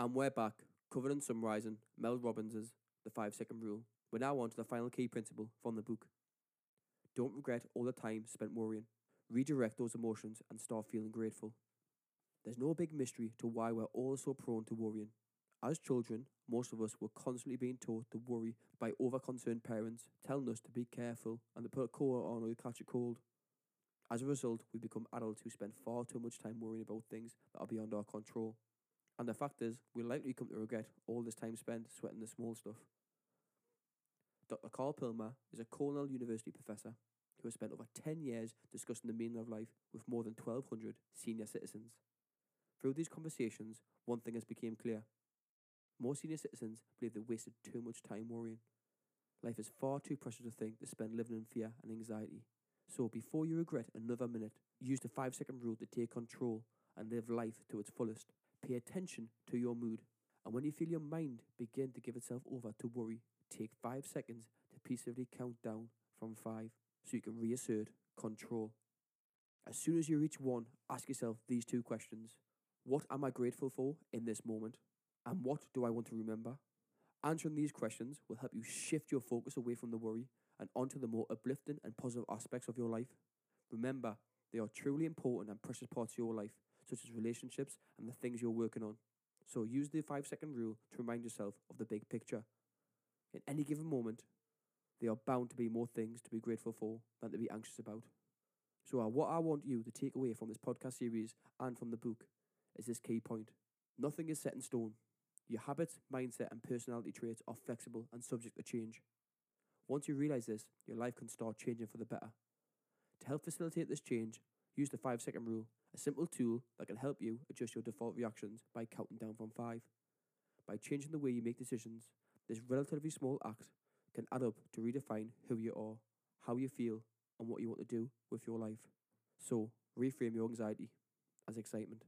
And we're back, covered and summarising Mel Robbins' The Five Second Rule. We're now on to the final key principle from the book. Don't regret all the time spent worrying. Redirect those emotions and start feeling grateful. There's no big mystery to why we're all so prone to worrying. As children, most of us were constantly being taught to worry by over-concerned parents telling us to be careful and to put a coat on or you catch a cold. As a result, we become adults who spend far too much time worrying about things that are beyond our control. And the fact is, we'll likely come to regret all this time spent sweating the small stuff. Dr. Karl Pillemer is a Cornell University professor who has spent over 10 years discussing the meaning of life with more than 1,200 senior citizens. Through these conversations, one thing has become clear. Most senior citizens believe they wasted too much time worrying. Life is far too precious a thing to spend living in fear and anxiety. So before you regret another minute, use the 5 second rule to take control and live life to its fullest. Pay attention to your mood. And when you feel your mind begin to give itself over to worry, Take five seconds to peacefully count down from five so you can reassert control. As soon as you reach one, ask yourself these two questions What am I grateful for in this moment? And what do I want to remember? Answering these questions will help you shift your focus away from the worry and onto the more uplifting and positive aspects of your life. Remember, they are truly important and precious parts of your life, such as relationships and the things you're working on. So use the five second rule to remind yourself of the big picture in any given moment, there are bound to be more things to be grateful for than to be anxious about. So, what I want you to take away from this podcast series and from the book is this key point nothing is set in stone. Your habits, mindset, and personality traits are flexible and subject to change. Once you realize this, your life can start changing for the better. To help facilitate this change, use the 5 second rule, a simple tool that can help you adjust your default reactions by counting down from 5. By changing the way you make decisions, this relatively small act can add up to redefine who you are, how you feel, and what you want to do with your life. So, reframe your anxiety as excitement.